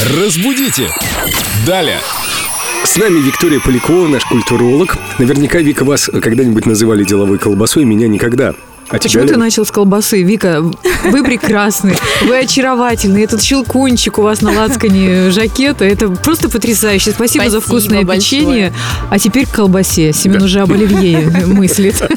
Разбудите! Далее! С нами Виктория Полякова, наш культуролог. Наверняка, Вика, вас когда-нибудь называли деловой колбасой, меня никогда. А Почему тебя ты начал с колбасы? Вика, вы прекрасны, вы очаровательны. Этот щелкунчик у вас на лацкане жакета, это просто потрясающе. Спасибо, за Спасибо вкусное большое. печенье. А теперь к колбасе. Семен уже об оливье мыслит.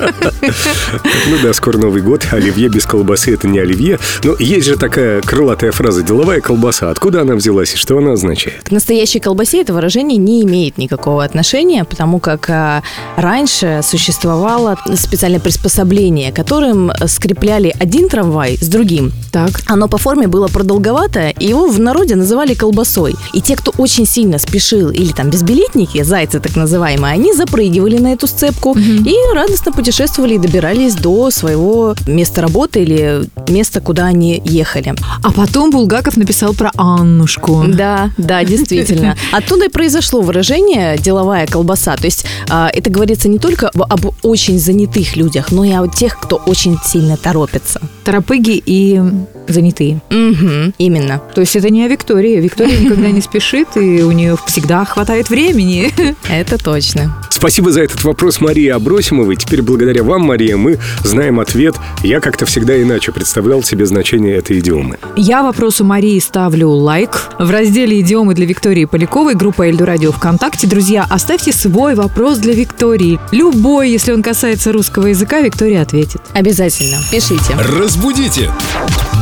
Ну да, скоро Новый год. Оливье без колбасы – это не оливье. Но есть же такая крылатая фраза «деловая колбаса». Откуда она взялась и что она означает? К настоящей колбасе это выражение не имеет никакого отношения, потому как а, раньше существовало специальное приспособление, которым скрепляли один трамвай с другим. Так. Оно по форме было продолговатое, и его в народе называли колбасой. И те, кто очень сильно спешил, или там безбилетники, зайцы так называемые, они запрыгивали на эту сцепку и радостно путешествовали и добирались до своего места работы или места, куда они ехали. А потом Булгаков написал про Аннушку. Да, да, действительно. Оттуда и произошло выражение «деловая колбаса». То есть а, это говорится не только об очень занятых людях, но и о тех, кто очень сильно торопится. Торопыги и занятые. Мгм, именно. То есть это не о Виктории. Виктория никогда не спешит, и у нее всегда хватает времени. Это точно. Спасибо за этот вопрос Марии Абросимовой. Теперь благодаря вам, Мария, мы знаем ответ. Я как-то всегда иначе представлял себе значение этой идиомы. Я вопросу Марии ставлю лайк. В разделе «Идиомы для Виктории Поляковой» группа Эльду Радио ВКонтакте. Друзья, оставьте свой вопрос для Виктории. Любой, если он касается русского языка, Виктория ответит. Обязательно. Пишите. Разбудите!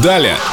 Далее!